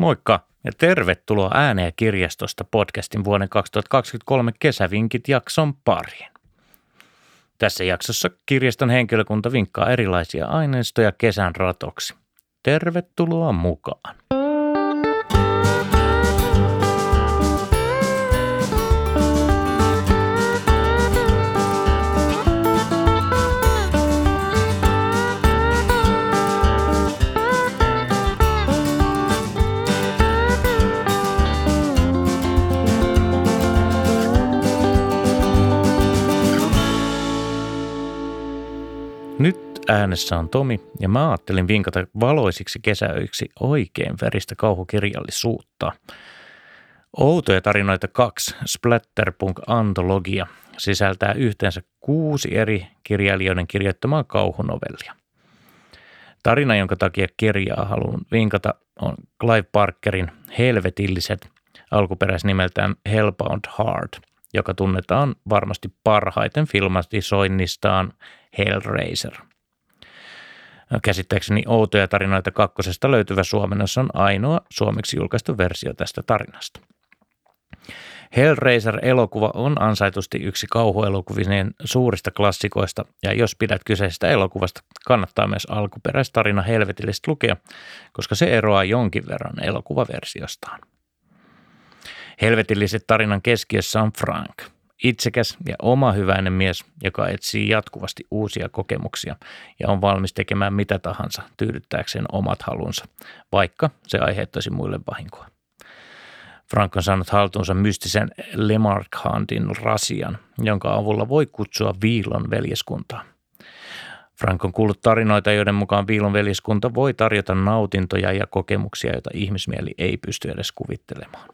Moikka ja tervetuloa Ääneä kirjastosta podcastin vuoden 2023 kesävinkit jakson pariin. Tässä jaksossa kirjaston henkilökunta vinkkaa erilaisia aineistoja kesän ratoksi. Tervetuloa mukaan! Äänessä on Tomi ja mä ajattelin vinkata valoisiksi kesäöiksi oikein veristä kauhukirjallisuutta. Outoja tarinoita 2 Splatterpunk-antologia sisältää yhteensä kuusi eri kirjailijoiden kirjoittamaa kauhunovellia. Tarina, jonka takia kirjaa haluan vinkata, on Clive Parkerin Helvetilliset alkuperäisnimeltään Hellbound Heart, joka tunnetaan varmasti parhaiten filmatisoinnistaan Hellraiser. Käsittääkseni outoja tarinoita kakkosesta löytyvä suomennos on ainoa suomeksi julkaistu versio tästä tarinasta. Hellraiser-elokuva on ansaitusti yksi kauhuelokuvinen suurista klassikoista, ja jos pidät kyseisestä elokuvasta, kannattaa myös alkuperäistarina helvetillistä lukea, koska se eroaa jonkin verran elokuvaversiostaan. Helvetilliset tarinan keskiössä on Frank – itsekäs ja oma hyväinen mies, joka etsii jatkuvasti uusia kokemuksia ja on valmis tekemään mitä tahansa tyydyttääkseen omat halunsa, vaikka se aiheuttaisi muille vahinkoa. Frank on saanut haltuunsa mystisen Lemarkhandin rasian, jonka avulla voi kutsua Viilon veljeskuntaa. Frank on kuullut tarinoita, joiden mukaan Viilon veljeskunta voi tarjota nautintoja ja kokemuksia, joita ihmismieli ei pysty edes kuvittelemaan.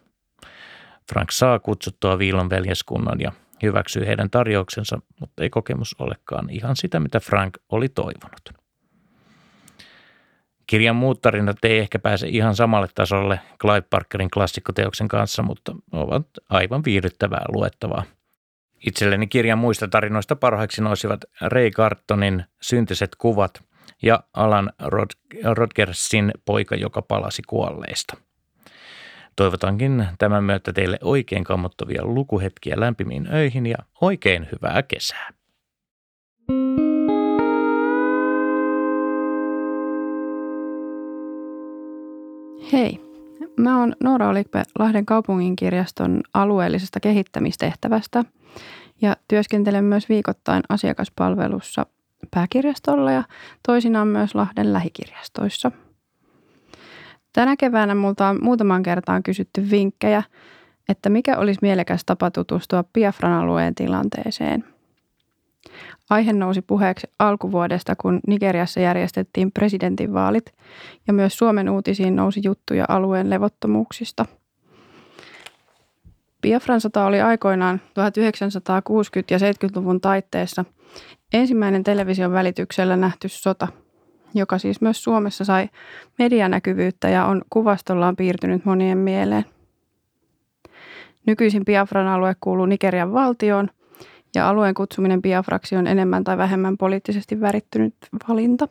Frank saa kutsuttua Viilon veljeskunnan ja hyväksyy heidän tarjouksensa, mutta ei kokemus olekaan ihan sitä, mitä Frank oli toivonut. Kirjan muut tarinat ei ehkä pääse ihan samalle tasolle Clive Parkerin klassikkoteoksen kanssa, mutta ovat aivan viihdyttävää luettavaa. Itselleni kirjan muista tarinoista parhaiksi nousivat Ray Cartonin syntiset kuvat ja Alan Rod- Rodgersin poika, joka palasi kuolleista – Toivotankin tämän myötä teille oikein kammottavia lukuhetkiä lämpimiin öihin ja oikein hyvää kesää. Hei, mä oon Noora Olikpe Lahden kaupunginkirjaston alueellisesta kehittämistehtävästä ja työskentelen myös viikoittain asiakaspalvelussa pääkirjastolla ja toisinaan myös Lahden lähikirjastoissa – Tänä keväänä multa on muutaman kertaan kysytty vinkkejä, että mikä olisi mielekäs tapa tutustua Biafran alueen tilanteeseen. Aihe nousi puheeksi alkuvuodesta, kun Nigeriassa järjestettiin presidentinvaalit ja myös Suomen uutisiin nousi juttuja alueen levottomuuksista. Biafran sota oli aikoinaan 1960- ja 70-luvun taitteessa ensimmäinen television välityksellä nähty sota – joka siis myös Suomessa sai medianäkyvyyttä ja on kuvastollaan piirtynyt monien mieleen. Nykyisin Biafran alue kuuluu Nigerian valtioon ja alueen kutsuminen Biafraksi on enemmän tai vähemmän poliittisesti värittynyt valinta.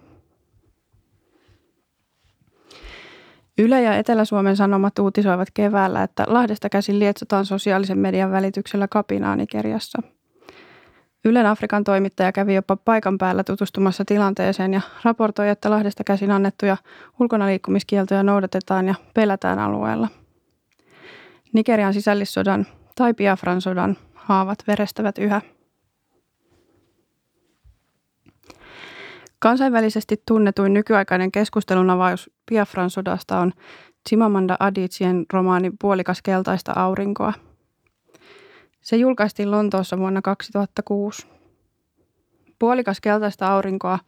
Yle ja Etelä-Suomen Sanomat uutisoivat keväällä, että Lahdesta käsin lietsotaan sosiaalisen median välityksellä kapinaa Nigeriassa – Ylen Afrikan toimittaja kävi jopa paikan päällä tutustumassa tilanteeseen ja raportoi, että Lahdesta käsin annettuja ulkonaliikkumiskieltoja noudatetaan ja pelätään alueella. Nigerian sisällissodan tai Biafran sodan haavat verestävät yhä. Kansainvälisesti tunnetuin nykyaikainen keskustelun avaus Biafran sodasta on Chimamanda Adicien romaani Puolikas keltaista aurinkoa – se julkaistiin Lontoossa vuonna 2006. Puolikas keltaista aurinkoa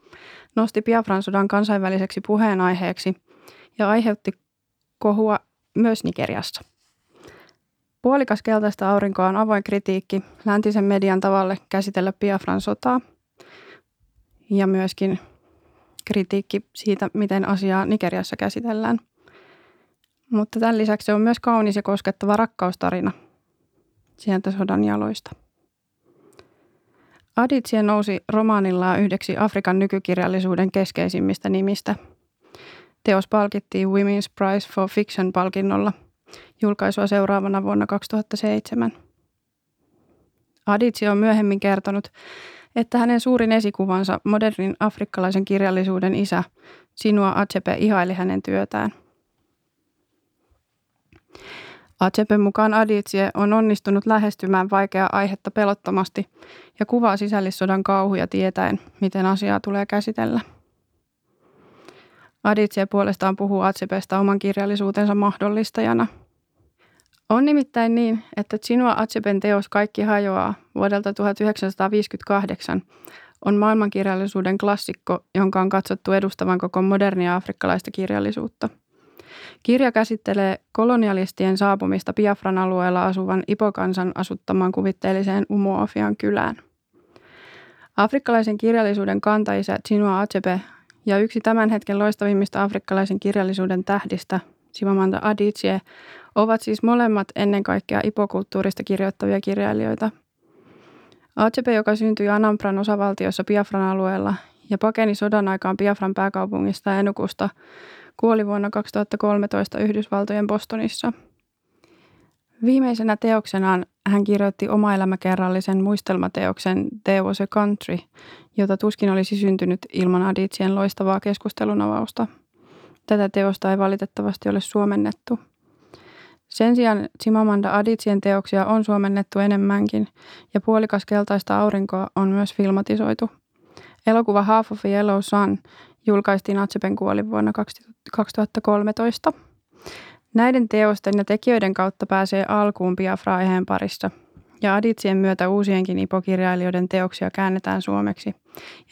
nosti Biafran sodan kansainväliseksi puheenaiheeksi ja aiheutti kohua myös Nigeriassa. Puolikas keltaista aurinkoa on avoin kritiikki läntisen median tavalle käsitellä Biafran sotaa ja myöskin kritiikki siitä, miten asiaa Nigeriassa käsitellään. Mutta tämän lisäksi se on myös kaunis ja koskettava rakkaustarina – sieltä sodan jaloista. Aditsia nousi romaanillaan yhdeksi Afrikan nykykirjallisuuden keskeisimmistä nimistä. Teos palkittiin Women's Prize for Fiction-palkinnolla julkaisua seuraavana vuonna 2007. Aditsi on myöhemmin kertonut, että hänen suurin esikuvansa, modernin afrikkalaisen kirjallisuuden isä, Sinua Achepe, ihaili hänen työtään. Achepen mukaan Aditsie on onnistunut lähestymään vaikeaa aihetta pelottomasti ja kuvaa sisällissodan kauhuja tietäen, miten asiaa tulee käsitellä. Aditsie puolestaan puhuu Achepesta oman kirjallisuutensa mahdollistajana. On nimittäin niin, että Chinua Achepen teos Kaikki hajoaa vuodelta 1958 on maailmankirjallisuuden klassikko, jonka on katsottu edustavan koko modernia afrikkalaista kirjallisuutta – Kirja käsittelee kolonialistien saapumista Biafran alueella asuvan Ipokansan asuttamaan kuvitteelliseen Umuofian kylään. Afrikkalaisen kirjallisuuden kantaisä Chinua Achebe ja yksi tämän hetken loistavimmista afrikkalaisen kirjallisuuden tähdistä, Chimamanda Adichie, ovat siis molemmat ennen kaikkea ipokulttuurista kirjoittavia kirjailijoita. Achebe, joka syntyi Anampran osavaltiossa Biafran alueella ja pakeni sodan aikaan Biafran pääkaupungista Enukusta, kuoli vuonna 2013 Yhdysvaltojen Bostonissa. Viimeisenä teoksenaan hän kirjoitti omaelämäkerrallisen muistelmateoksen There was a country, jota tuskin olisi syntynyt ilman Aditsien loistavaa keskustelunavausta. Tätä teosta ei valitettavasti ole suomennettu. Sen sijaan Chimamanda Aditsien teoksia on suomennettu enemmänkin ja puolikas keltaista aurinkoa on myös filmatisoitu. Elokuva Half of Yellow Sun julkaistiin Atsepen kuoli vuonna 2013. Näiden teosten ja tekijöiden kautta pääsee alkuun Biafra-aiheen parissa. Ja Aditsien myötä uusienkin ipokirjailijoiden teoksia käännetään suomeksi.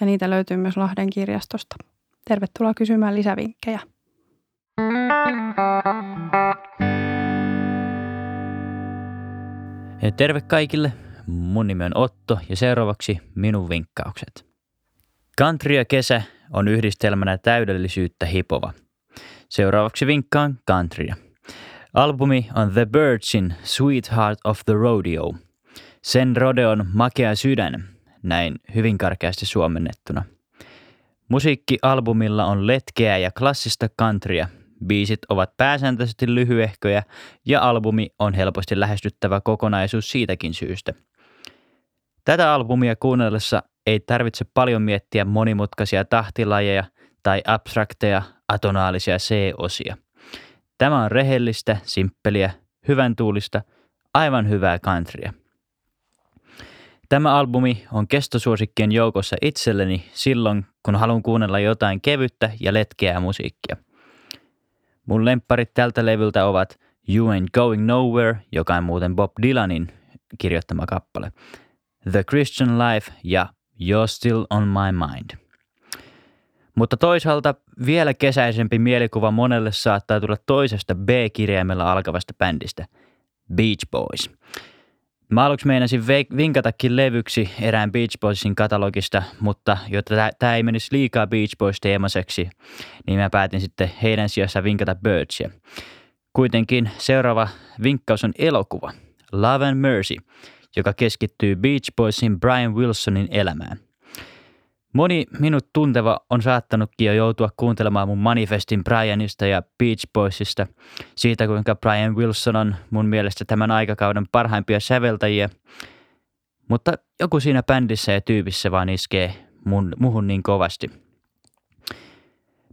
Ja niitä löytyy myös Lahden kirjastosta. Tervetuloa kysymään lisävinkkejä. Terve kaikille. Mun nimi on Otto ja seuraavaksi minun vinkkaukset. Country ja kesä on yhdistelmänä täydellisyyttä hipova. Seuraavaksi vinkkaan countrya. Albumi on The Birdsin Sweetheart of the Rodeo. Sen rodeon makea sydän, näin hyvin karkeasti suomennettuna. Musiikki albumilla on letkeä ja klassista countrya. Biisit ovat pääsääntöisesti lyhyehköjä ja albumi on helposti lähestyttävä kokonaisuus siitäkin syystä. Tätä albumia kuunnellessa ei tarvitse paljon miettiä monimutkaisia tahtilajeja tai abstrakteja atonaalisia C-osia. Tämä on rehellistä, simppeliä, hyvän tuulista, aivan hyvää countrya. Tämä albumi on kestosuosikkien joukossa itselleni silloin, kun haluan kuunnella jotain kevyttä ja letkeää musiikkia. Mun lempparit tältä levyltä ovat You Ain't Going Nowhere, joka on muuten Bob Dylanin kirjoittama kappale, The Christian Life ja You're Still On My Mind. Mutta toisaalta vielä kesäisempi mielikuva monelle saattaa tulla toisesta B-kirjaimella alkavasta bändistä, Beach Boys. Mä aluksi meinasin vinkatakin levyksi erään Beach Boysin katalogista, mutta jotta tämä ei menisi liikaa Beach Boys-teemaseksi, niin mä päätin sitten heidän sijassa vinkata Birdsia. Kuitenkin seuraava vinkkaus on elokuva, Love and Mercy – joka keskittyy Beach Boysin Brian Wilsonin elämään. Moni minut tunteva on saattanutkin jo joutua kuuntelemaan mun manifestin Brianista ja Beach Boysista, siitä kuinka Brian Wilson on mun mielestä tämän aikakauden parhaimpia säveltäjiä, mutta joku siinä bändissä ja tyypissä vaan iskee mun, muhun niin kovasti.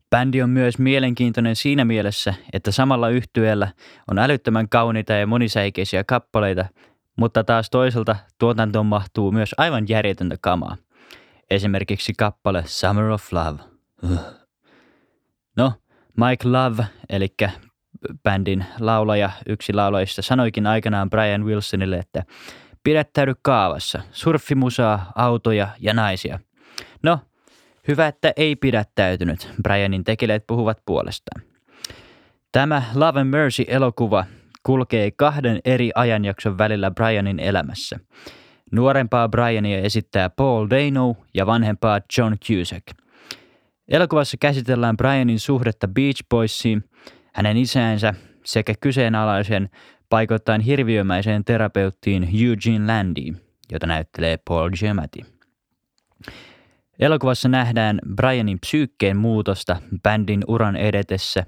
Bändi on myös mielenkiintoinen siinä mielessä, että samalla yhtyeellä on älyttömän kauniita ja monisäikeisiä kappaleita, mutta taas toisaalta tuotantoon mahtuu myös aivan järjetöntä kamaa. Esimerkiksi kappale Summer of Love. No, Mike Love, eli bändin laulaja, yksi laulajista, sanoikin aikanaan Brian Wilsonille, että pidättäydy kaavassa, surfimusaa, autoja ja naisia. No, hyvä, että ei pidättäytynyt, Brianin tekeleet puhuvat puolestaan. Tämä Love and Mercy-elokuva kulkee kahden eri ajanjakson välillä Brianin elämässä. Nuorempaa Briania esittää Paul Dano ja vanhempaa John Cusack. Elokuvassa käsitellään Brianin suhdetta Beach Boysiin, hänen isäänsä sekä kyseenalaisen paikoittain hirviömäiseen terapeuttiin Eugene Landyin, jota näyttelee Paul Giamatti. Elokuvassa nähdään Brianin psyykkeen muutosta bändin uran edetessä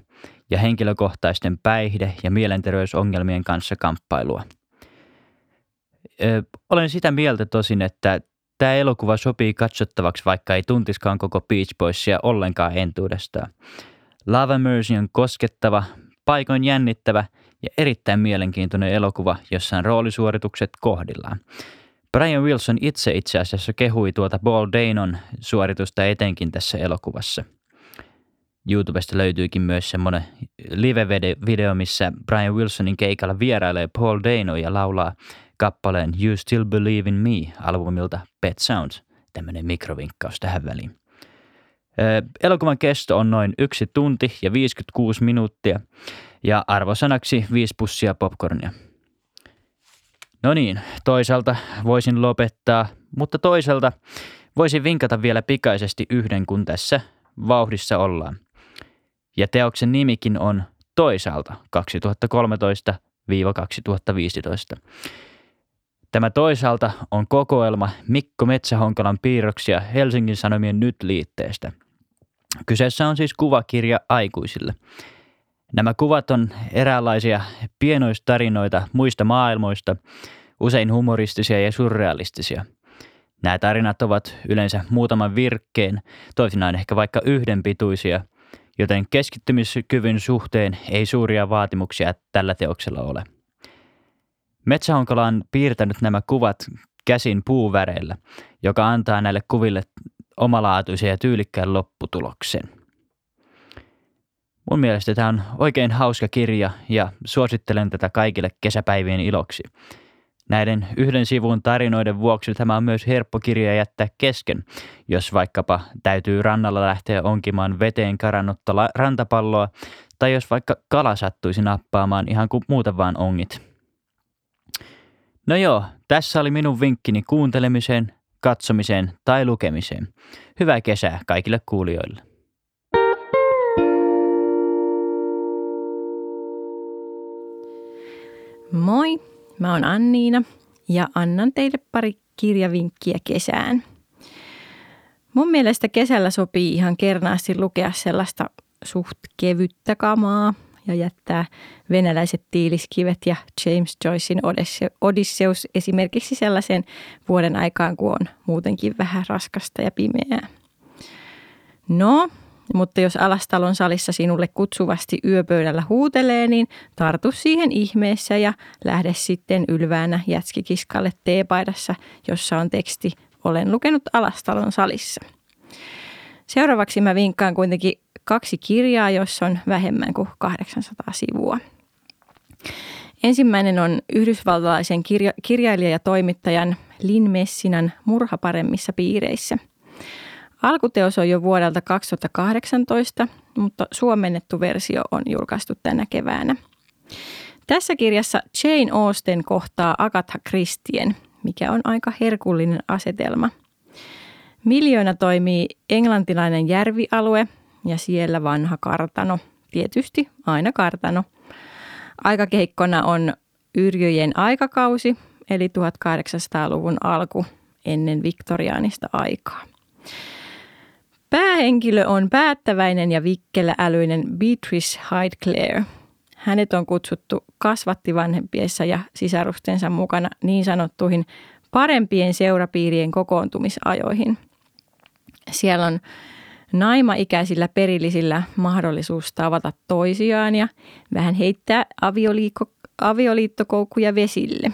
ja henkilökohtaisten päihde- ja mielenterveysongelmien kanssa kamppailua. Ö, olen sitä mieltä tosin, että tämä elokuva sopii katsottavaksi, vaikka ei tuntiskaan koko Beach Boysia ollenkaan entuudestaan. Lava Mercy on koskettava, paikoin jännittävä ja erittäin mielenkiintoinen elokuva, jossa on roolisuoritukset kohdillaan. Brian Wilson itse itse asiassa kehui tuota Paul Danon suoritusta etenkin tässä elokuvassa. YouTubesta löytyykin myös semmoinen live-video, missä Brian Wilsonin keikalla vierailee Paul Dano ja laulaa kappaleen You Still Believe in Me albumilta Pet Sounds. Tämmöinen mikrovinkkaus tähän väliin. Elokuvan kesto on noin yksi tunti ja 56 minuuttia ja arvosanaksi viisi pussia popcornia. No niin, toisaalta voisin lopettaa, mutta toisaalta voisin vinkata vielä pikaisesti yhden, kun tässä vauhdissa ollaan. Ja teoksen nimikin on Toisaalta 2013-2015. Tämä toisaalta on kokoelma Mikko Metsähonkalan piirroksia Helsingin Sanomien Nyt-liitteestä. Kyseessä on siis kuvakirja aikuisille. Nämä kuvat on eräänlaisia pienoistarinoita muista maailmoista, usein humoristisia ja surrealistisia. Nämä tarinat ovat yleensä muutaman virkkeen, toisinaan ehkä vaikka yhden pituisia, joten keskittymiskyvyn suhteen ei suuria vaatimuksia tällä teoksella ole. Metsähonkala on piirtänyt nämä kuvat käsin puuväreillä, joka antaa näille kuville omalaatuisen ja tyylikkään lopputuloksen. Mun mielestä tämä on oikein hauska kirja ja suosittelen tätä kaikille kesäpäivien iloksi. Näiden yhden sivun tarinoiden vuoksi tämä on myös herppo kirja jättää kesken, jos vaikkapa täytyy rannalla lähteä onkimaan veteen karannutta rantapalloa tai jos vaikka kala sattuisi nappaamaan ihan kuin muuta vaan ongit. No joo, tässä oli minun vinkkini kuuntelemiseen, katsomiseen tai lukemiseen. Hyvää kesää kaikille kuulijoille. Moi, mä oon Anniina ja annan teille pari kirjavinkkiä kesään. Mun mielestä kesällä sopii ihan kernaasti lukea sellaista suht kevyttä kamaa ja jättää venäläiset tiiliskivet ja James Joycein Odysseus esimerkiksi sellaisen vuoden aikaan, kun on muutenkin vähän raskasta ja pimeää. No, mutta jos alastalon salissa sinulle kutsuvasti yöpöydällä huutelee, niin tartu siihen ihmeessä ja lähde sitten ylväänä jätskikiskalle teepaidassa, jossa on teksti Olen lukenut alastalon salissa. Seuraavaksi mä vinkkaan kuitenkin kaksi kirjaa, joissa on vähemmän kuin 800 sivua. Ensimmäinen on yhdysvaltalaisen kirja- kirjailijan ja toimittajan Lin Messinan Murha paremmissa piireissä. Alkuteos on jo vuodelta 2018, mutta suomennettu versio on julkaistu tänä keväänä. Tässä kirjassa Jane Austen kohtaa Agatha Christien, mikä on aika herkullinen asetelma. Miljoona toimii englantilainen järvialue – ja siellä vanha kartano. Tietysti aina kartano. Aikakeikkona on Yrjöjen aikakausi, eli 1800-luvun alku ennen viktoriaanista aikaa. Päähenkilö on päättäväinen ja vikkelä-älyinen Beatrice Hydeclair. Hänet on kutsuttu kasvattivanhempiessa ja sisarustensa mukana niin sanottuihin parempien seurapiirien kokoontumisajoihin. Siellä on naima-ikäisillä perillisillä mahdollisuus tavata toisiaan ja vähän heittää avioliikko, avioliittokoukkuja vesille.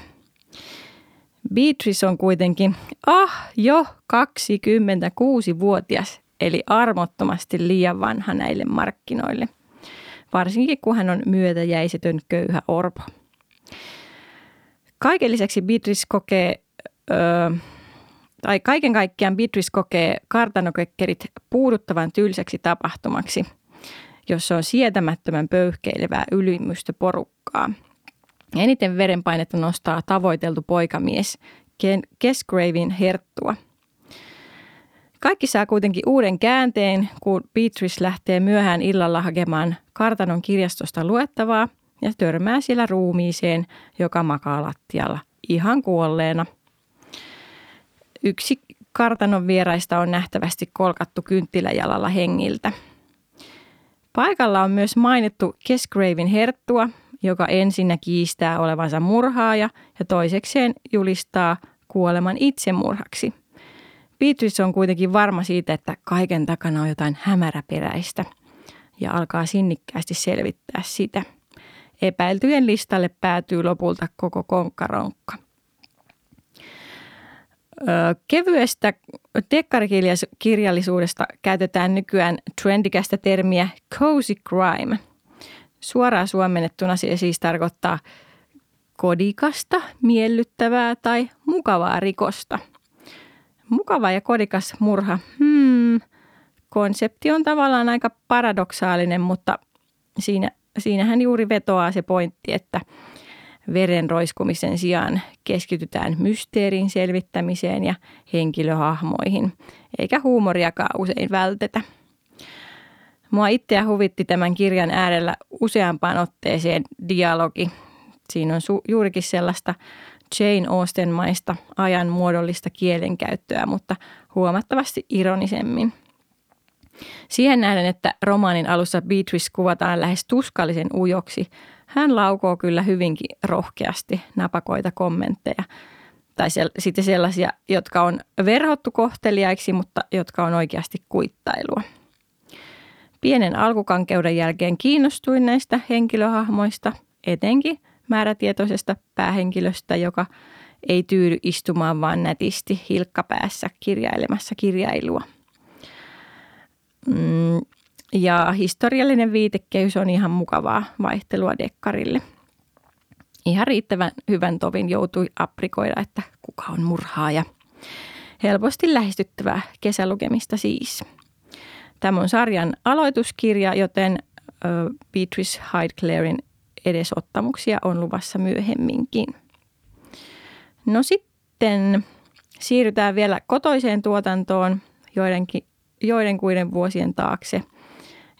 Beatrice on kuitenkin ah jo 26-vuotias, eli armottomasti liian vanha näille markkinoille. Varsinkin kun hän on myötäjäisetön köyhä orpo. Kaiken lisäksi Beatrice kokee öö, tai kaiken kaikkiaan Beatrice kokee kartanokekkerit puuduttavan tylsäksi tapahtumaksi, jossa on sietämättömän pöyhkeilevää ylimystä porukkaa. Eniten verenpainetta nostaa tavoiteltu poikamies Kesgravin herttua. Kaikki saa kuitenkin uuden käänteen, kun Beatrice lähtee myöhään illalla hakemaan kartanon kirjastosta luettavaa ja törmää siellä ruumiiseen, joka makaa lattialla ihan kuolleena – Yksi kartanon vieraista on nähtävästi kolkattu kynttiläjalalla hengiltä. Paikalla on myös mainittu Kesgraven herttua, joka ensinnä kiistää olevansa murhaaja ja toisekseen julistaa kuoleman itsemurhaksi. Beatrice on kuitenkin varma siitä, että kaiken takana on jotain hämäräperäistä ja alkaa sinnikkäästi selvittää sitä. Epäiltyjen listalle päätyy lopulta koko konkkaronkka. Kevyestä dekkarikirjallisuudesta käytetään nykyään trendikästä termiä cozy crime. Suoraan suomennettuna se siis tarkoittaa kodikasta, miellyttävää tai mukavaa rikosta. Mukava ja kodikas murha. Hmm. Konsepti on tavallaan aika paradoksaalinen, mutta siinä, siinähän juuri vetoaa se pointti, että – veren roiskumisen sijaan keskitytään mysteerin selvittämiseen ja henkilöhahmoihin, eikä huumoriakaan usein vältetä. Mua itseä huvitti tämän kirjan äärellä useampaan otteeseen dialogi. Siinä on su- juurikin sellaista Jane Austen-maista ajan muodollista kielenkäyttöä, mutta huomattavasti ironisemmin. Siihen nähden, että romaanin alussa Beatrice kuvataan lähes tuskallisen ujoksi, hän laukoo kyllä hyvinkin rohkeasti napakoita kommentteja. Tai sel- sitten sellaisia, jotka on verhottu kohteliaiksi, mutta jotka on oikeasti kuittailua. Pienen alkukankeuden jälkeen kiinnostuin näistä henkilöhahmoista, etenkin määrätietoisesta päähenkilöstä, joka ei tyydy istumaan vaan nätisti hilkkapäässä kirjailemassa kirjailua. Mm, ja historiallinen viitekehys on ihan mukavaa vaihtelua dekkarille. Ihan riittävän hyvän tovin joutui aprikoida, että kuka on murhaaja. Helposti lähestyttävää kesälukemista siis. Tämä on sarjan aloituskirja, joten Beatrice Hyde edesottamuksia on luvassa myöhemminkin. No sitten siirrytään vielä kotoiseen tuotantoon joidenkin, joidenkuiden vuosien taakse –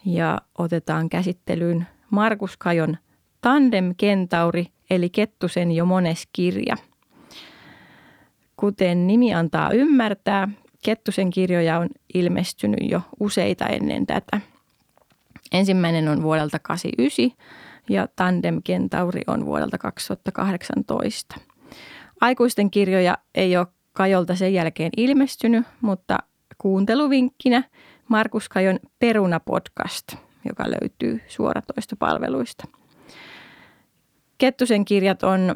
ja otetaan käsittelyyn Markus Kajon Tandem Kentauri eli Kettusen jo mones kirja. Kuten nimi antaa ymmärtää, Kettusen kirjoja on ilmestynyt jo useita ennen tätä. Ensimmäinen on vuodelta 1989 ja Tandem Kentauri on vuodelta 2018. Aikuisten kirjoja ei ole Kajolta sen jälkeen ilmestynyt, mutta kuunteluvinkkinä – Markus Kajon Peruna-podcast, joka löytyy suoratoistopalveluista. Kettusen kirjat on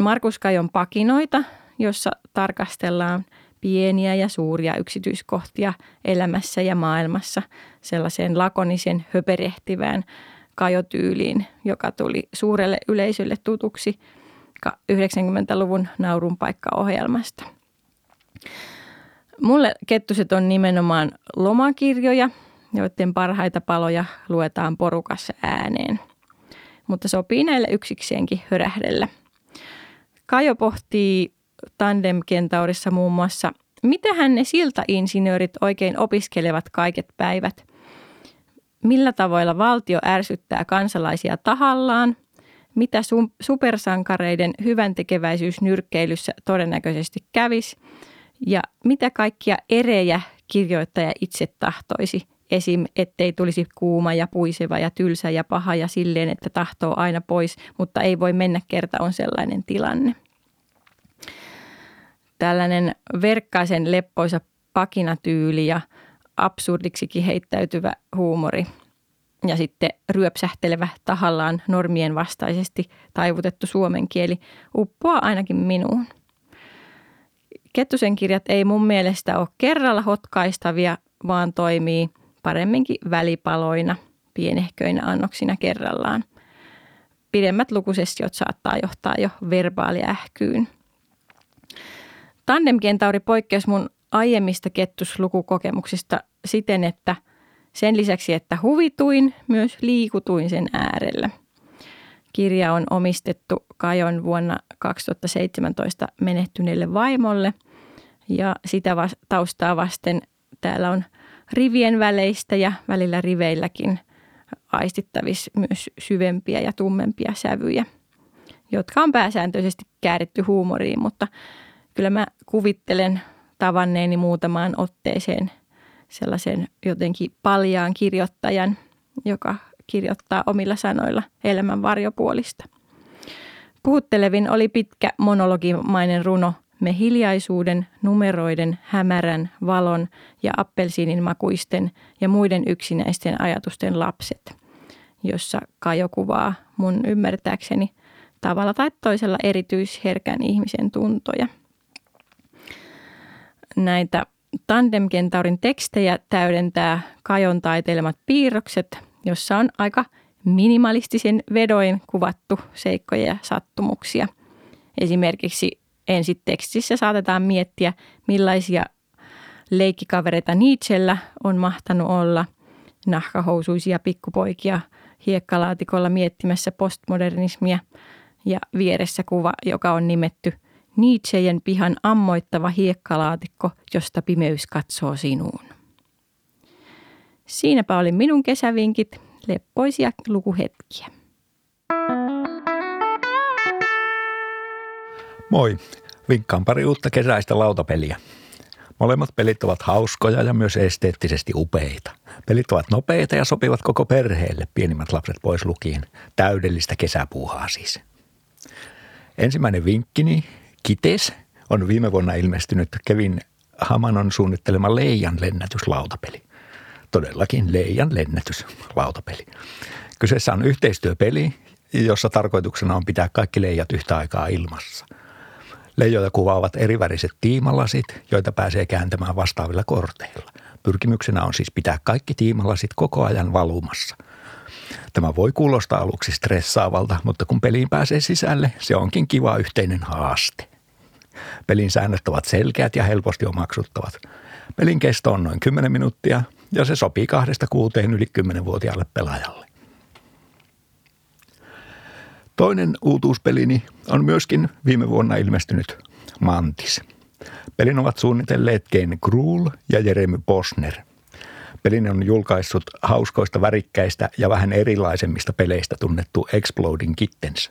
Markus Kajon pakinoita, jossa tarkastellaan pieniä ja suuria yksityiskohtia elämässä ja maailmassa sellaiseen lakonisen höperehtivään kajotyyliin, joka tuli suurelle yleisölle tutuksi 90-luvun naurun. Mulle kettuset on nimenomaan lomakirjoja, joiden parhaita paloja luetaan porukassa ääneen. Mutta sopii näille yksikseenkin hörähdellä. Kajo pohtii tandemkentaurissa muun muassa, mitähän ne siltainsinöörit oikein opiskelevat kaiket päivät. Millä tavoilla valtio ärsyttää kansalaisia tahallaan, mitä supersankareiden hyvän tekeväisyysnyrkkeilyssä todennäköisesti kävisi – ja mitä kaikkia erejä kirjoittaja itse tahtoisi. Esim. ettei tulisi kuuma ja puiseva ja tylsä ja paha ja silleen, että tahtoo aina pois, mutta ei voi mennä kerta on sellainen tilanne. Tällainen verkkaisen leppoisa pakinatyyli ja absurdiksikin heittäytyvä huumori ja sitten ryöpsähtelevä tahallaan normien vastaisesti taivutettu suomen kieli uppoaa ainakin minuun. Kettusen kirjat ei mun mielestä ole kerralla hotkaistavia, vaan toimii paremminkin välipaloina, pienehköinä annoksina kerrallaan. Pidemmät lukusessiot saattaa johtaa jo verbaaliähkyyn. Tandem Kentauri poikkeus mun aiemmista kettuslukukokemuksista siten, että sen lisäksi, että huvituin, myös liikutuin sen äärellä. Kirja on omistettu Kajon vuonna 2017 menehtyneelle vaimolle ja sitä taustaa vasten täällä on rivien väleistä ja välillä riveilläkin aistittavissa myös syvempiä ja tummempia sävyjä, jotka on pääsääntöisesti kääritty huumoriin, mutta kyllä mä kuvittelen tavanneeni muutamaan otteeseen sellaisen jotenkin paljaan kirjoittajan, joka kirjoittaa omilla sanoilla elämän varjopuolista. Puhuttelevin oli pitkä monologimainen runo Me hiljaisuuden, numeroiden, hämärän, valon ja appelsiinin makuisten ja muiden yksinäisten ajatusten lapset, jossa Kajo kuvaa mun ymmärtääkseni tavalla tai toisella erityisherkän ihmisen tuntoja. Näitä Tandem-kentaurin tekstejä täydentää Kajon taiteilemat piirrokset, jossa on aika minimalistisen vedoin kuvattu seikkoja ja sattumuksia. Esimerkiksi ensi tekstissä saatetaan miettiä, millaisia leikkikavereita Nietzschellä on mahtanut olla nahkahousuisia pikkupoikia hiekkalaatikolla miettimässä postmodernismia ja vieressä kuva, joka on nimetty Nietzschejen pihan ammoittava hiekkalaatikko, josta pimeys katsoo sinuun. Siinäpä oli minun kesävinkit, leppoisia lukuhetkiä. Moi, vinkkaan pari uutta kesäistä lautapeliä. Molemmat pelit ovat hauskoja ja myös esteettisesti upeita. Pelit ovat nopeita ja sopivat koko perheelle, pienimmät lapset pois lukien. Täydellistä kesäpuuhaa siis. Ensimmäinen vinkkini, Kites, on viime vuonna ilmestynyt Kevin Hamanon suunnittelema Leijan lennätyslautapeli. Todellakin Leijan lennätys lautapeli. Kyseessä on yhteistyöpeli, jossa tarkoituksena on pitää kaikki leijat yhtä aikaa ilmassa. Leijoja kuvaavat eriväriset tiimalasit, joita pääsee kääntämään vastaavilla korteilla. Pyrkimyksenä on siis pitää kaikki tiimalasit koko ajan valumassa. Tämä voi kuulostaa aluksi stressaavalta, mutta kun peliin pääsee sisälle, se onkin kiva yhteinen haaste. Pelin säännöt ovat selkeät ja helposti omaksuttavat. Pelin kesto on noin 10 minuuttia ja se sopii kahdesta kuuteen yli 10-vuotiaalle pelaajalle. Toinen uutuuspelini on myöskin viime vuonna ilmestynyt Mantis. Pelin ovat suunnitelleet Ken Gruul ja Jeremy Posner. Pelin on julkaissut hauskoista, värikkäistä ja vähän erilaisemmista peleistä tunnettu Exploding Kittens.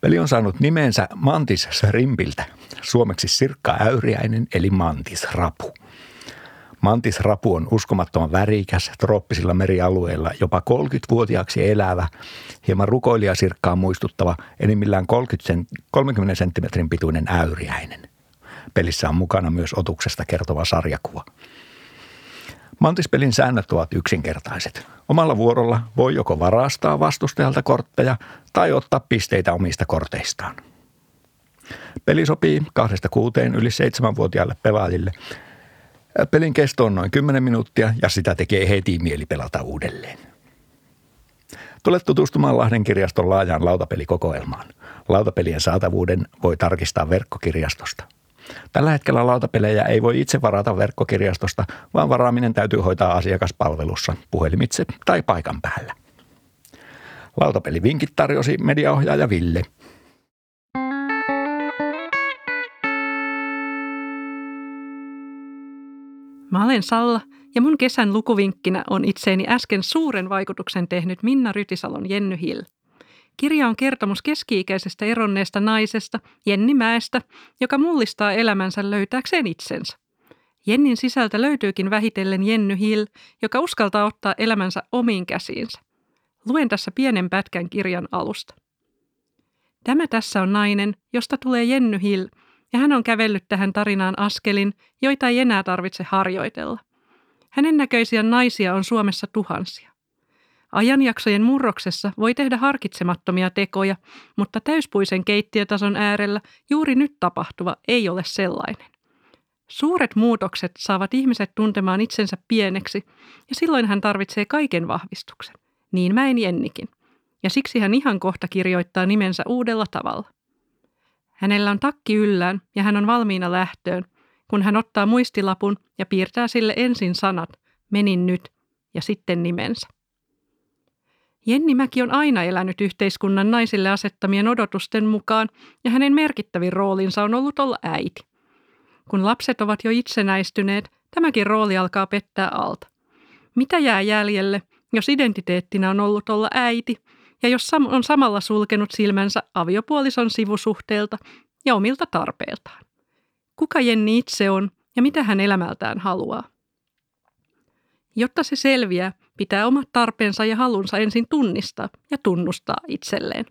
Peli on saanut nimensä Mantis Shrimpiltä, suomeksi Sirkka Äyriäinen eli Mantis Rapu – Mantisrapu on uskomattoman värikäs, trooppisilla merialueilla jopa 30-vuotiaaksi elävä, hieman rukoilijasirkkaa muistuttava, enimmillään 30, 30 senttimetrin pituinen äyriäinen. Pelissä on mukana myös otuksesta kertova sarjakuva. Mantispelin säännöt ovat yksinkertaiset. Omalla vuorolla voi joko varastaa vastustajalta kortteja tai ottaa pisteitä omista korteistaan. Peli sopii kahdesta kuuteen yli seitsemänvuotiaille pelaajille – Pelin kesto on noin 10 minuuttia ja sitä tekee heti mieli pelata uudelleen. Tule tutustumaan Lahden kirjaston laajaan lautapelikokoelmaan. Lautapelien saatavuuden voi tarkistaa verkkokirjastosta. Tällä hetkellä lautapelejä ei voi itse varata verkkokirjastosta, vaan varaaminen täytyy hoitaa asiakaspalvelussa, puhelimitse tai paikan päällä. Lautapelivinkit tarjosi mediaohjaaja Ville – Mä olen Salla ja mun kesän lukuvinkkinä on itseeni äsken suuren vaikutuksen tehnyt Minna Rytisalon Jenny Hill. Kirja on kertomus keski-ikäisestä eronneesta naisesta, Jenni Mäestä, joka mullistaa elämänsä löytääkseen itsensä. Jennin sisältä löytyykin vähitellen Jenny Hill, joka uskaltaa ottaa elämänsä omiin käsiinsä. Luen tässä pienen pätkän kirjan alusta. Tämä tässä on nainen, josta tulee Jenny Hill – ja hän on kävellyt tähän tarinaan askelin, joita ei enää tarvitse harjoitella. Hänen näköisiä naisia on Suomessa tuhansia. Ajanjaksojen murroksessa voi tehdä harkitsemattomia tekoja, mutta täyspuisen keittiötason äärellä juuri nyt tapahtuva ei ole sellainen. Suuret muutokset saavat ihmiset tuntemaan itsensä pieneksi, ja silloin hän tarvitsee kaiken vahvistuksen. Niin mä en Jennikin. Ja siksi hän ihan kohta kirjoittaa nimensä uudella tavalla. Hänellä on takki yllään ja hän on valmiina lähtöön, kun hän ottaa muistilapun ja piirtää sille ensin sanat, menin nyt, ja sitten nimensä. Jenni Mäki on aina elänyt yhteiskunnan naisille asettamien odotusten mukaan, ja hänen merkittävin roolinsa on ollut olla äiti. Kun lapset ovat jo itsenäistyneet, tämäkin rooli alkaa pettää alta. Mitä jää jäljelle, jos identiteettinä on ollut olla äiti – ja jos on samalla sulkenut silmänsä aviopuolison sivusuhteelta ja omilta tarpeiltaan. kuka Jenni itse on ja mitä hän elämältään haluaa. Jotta se selviää, pitää omat tarpeensa ja halunsa ensin tunnistaa ja tunnustaa itselleen.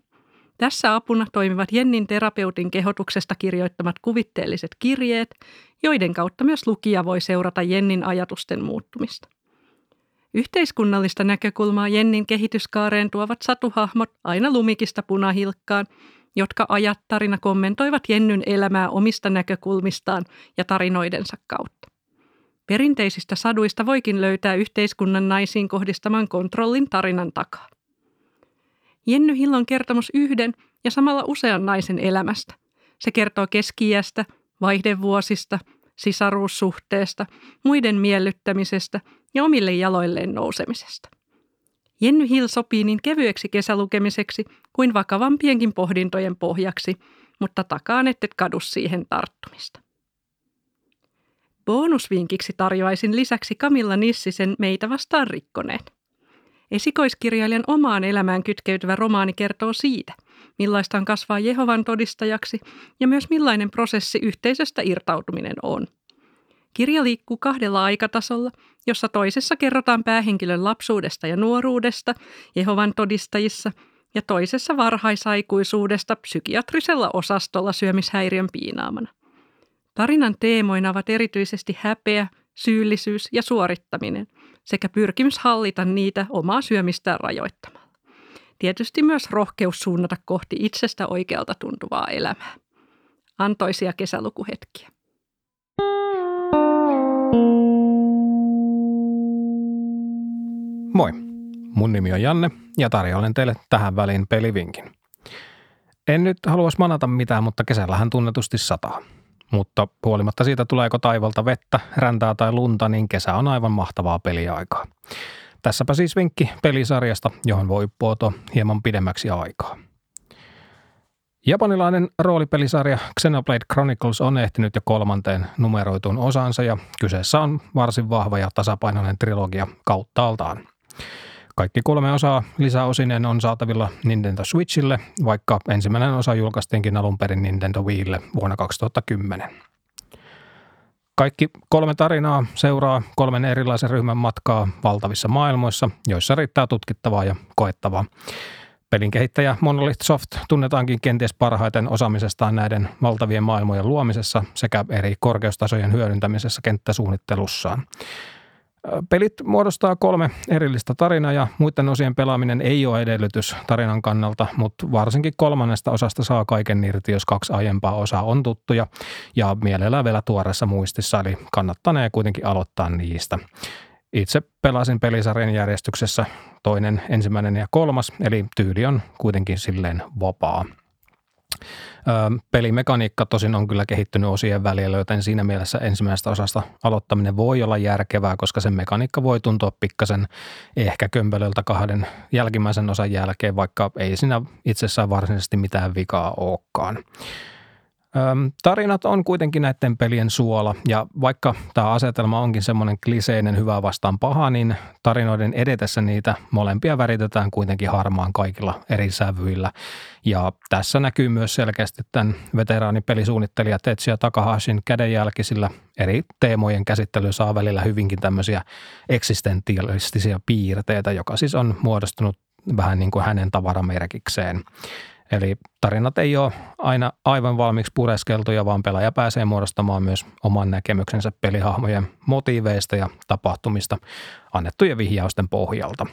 Tässä apuna toimivat Jennin terapeutin kehotuksesta kirjoittamat kuvitteelliset kirjeet, joiden kautta myös lukija voi seurata Jennin ajatusten muuttumista. Yhteiskunnallista näkökulmaa Jennin kehityskaareen tuovat satuhahmot aina lumikista punahilkkaan, jotka ajattarina kommentoivat Jennyn elämää omista näkökulmistaan ja tarinoidensa kautta. Perinteisistä saduista voikin löytää yhteiskunnan naisiin kohdistaman kontrollin tarinan takaa. Jenny Hillon kertomus yhden ja samalla usean naisen elämästä. Se kertoo keskiästä, vaihdevuosista, sisaruussuhteesta, muiden miellyttämisestä ja omille jaloilleen nousemisesta. Jenny Hill sopii niin kevyeksi kesälukemiseksi kuin vakavampienkin pohdintojen pohjaksi, mutta takaan et kadu siihen tarttumista. Bonusvinkiksi tarjoaisin lisäksi Kamilla Nissisen Meitä vastaan rikkoneet. Esikoiskirjailijan omaan elämään kytkeytyvä romaani kertoo siitä, millaista on kasvaa Jehovan todistajaksi ja myös millainen prosessi yhteisöstä irtautuminen on. Kirja liikkuu kahdella aikatasolla, jossa toisessa kerrotaan päähenkilön lapsuudesta ja nuoruudesta Jehovan todistajissa ja toisessa varhaisaikuisuudesta psykiatrisella osastolla syömishäiriön piinaamana. Tarinan teemoina ovat erityisesti häpeä, syyllisyys ja suorittaminen sekä pyrkimys hallita niitä omaa syömistään rajoittamalla. Tietysti myös rohkeus suunnata kohti itsestä oikealta tuntuvaa elämää. Antoisia kesälukuhetkiä. Moi, mun nimi on Janne ja tarjoilen teille tähän väliin pelivinkin. En nyt haluaisi manata mitään, mutta kesällähän tunnetusti sataa. Mutta huolimatta siitä, tuleeko taivalta vettä, räntää tai lunta, niin kesä on aivan mahtavaa peliaikaa. Tässäpä siis vinkki pelisarjasta, johon voi puotoa hieman pidemmäksi aikaa. Japanilainen roolipelisarja Xenoblade Chronicles on ehtinyt jo kolmanteen numeroituun osansa ja kyseessä on varsin vahva ja tasapainoinen trilogia kauttaaltaan. Kaikki kolme osaa lisäosinen on saatavilla Nintendo Switchille, vaikka ensimmäinen osa julkaistiinkin alun perin Nintendo Wiille vuonna 2010. Kaikki kolme tarinaa seuraa kolmen erilaisen ryhmän matkaa valtavissa maailmoissa, joissa riittää tutkittavaa ja koettavaa. Pelin kehittäjä Monolith Soft tunnetaankin kenties parhaiten osaamisestaan näiden valtavien maailmojen luomisessa sekä eri korkeustasojen hyödyntämisessä kenttäsuunnittelussaan. Pelit muodostaa kolme erillistä tarinaa ja muiden osien pelaaminen ei ole edellytys tarinan kannalta, mutta varsinkin kolmannesta osasta saa kaiken irti, jos kaksi aiempaa osaa on tuttuja ja mielellään vielä tuoreessa muistissa, eli kannattanee kuitenkin aloittaa niistä. Itse pelasin pelisarjan järjestyksessä toinen, ensimmäinen ja kolmas, eli tyyli on kuitenkin silleen vapaa. Pelimekaniikka tosin on kyllä kehittynyt osien välillä, joten siinä mielessä ensimmäisestä osasta aloittaminen voi olla järkevää, koska sen mekaniikka voi tuntua pikkasen ehkä kömpelöltä kahden jälkimmäisen osan jälkeen, vaikka ei siinä itsessään varsinaisesti mitään vikaa olekaan. Tarinat on kuitenkin näiden pelien suola ja vaikka tämä asetelma onkin semmoinen kliseinen hyvä vastaan paha, niin tarinoiden edetessä niitä molempia väritetään kuitenkin harmaan kaikilla eri sävyillä. Ja tässä näkyy myös selkeästi tämän veteraanipelisuunnittelija Tetsuya Takahashin kädenjälki, sillä eri teemojen käsittely saa välillä hyvinkin tämmöisiä eksistentialistisia piirteitä, joka siis on muodostunut vähän niin kuin hänen tavaramerkikseen. Eli tarinat ei ole aina aivan valmiiksi pureskeltuja, vaan pelaaja pääsee muodostamaan myös oman näkemyksensä pelihahmojen motiiveista ja tapahtumista annettujen vihjausten pohjalta.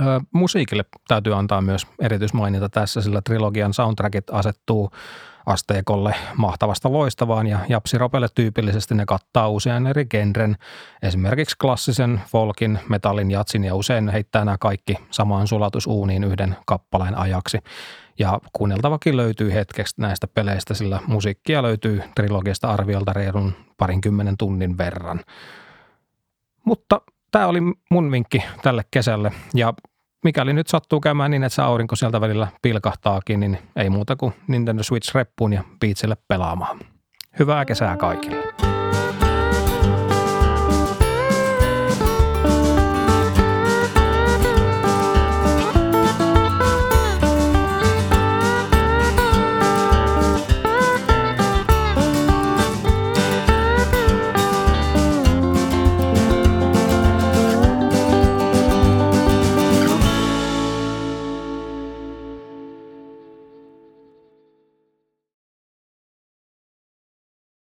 Ö, musiikille täytyy antaa myös erityismaininta tässä, sillä trilogian soundtrackit asettuu asteikolle mahtavasta loistavaan ja japsiropelle tyypillisesti ne kattaa usean eri genren, esimerkiksi klassisen folkin, metallin, jatsin ja usein heittää nämä kaikki samaan sulatusuuniin yhden kappaleen ajaksi. Ja kuunneltavakin löytyy hetkeksi näistä peleistä, sillä musiikkia löytyy trilogiasta arviolta reilun parinkymmenen tunnin verran. Mutta tämä oli mun vinkki tälle kesälle ja mikäli nyt sattuu käymään niin, että se aurinko sieltä välillä pilkahtaakin, niin ei muuta kuin Nintendo Switch reppuun ja Beatsille pelaamaan. Hyvää kesää kaikille.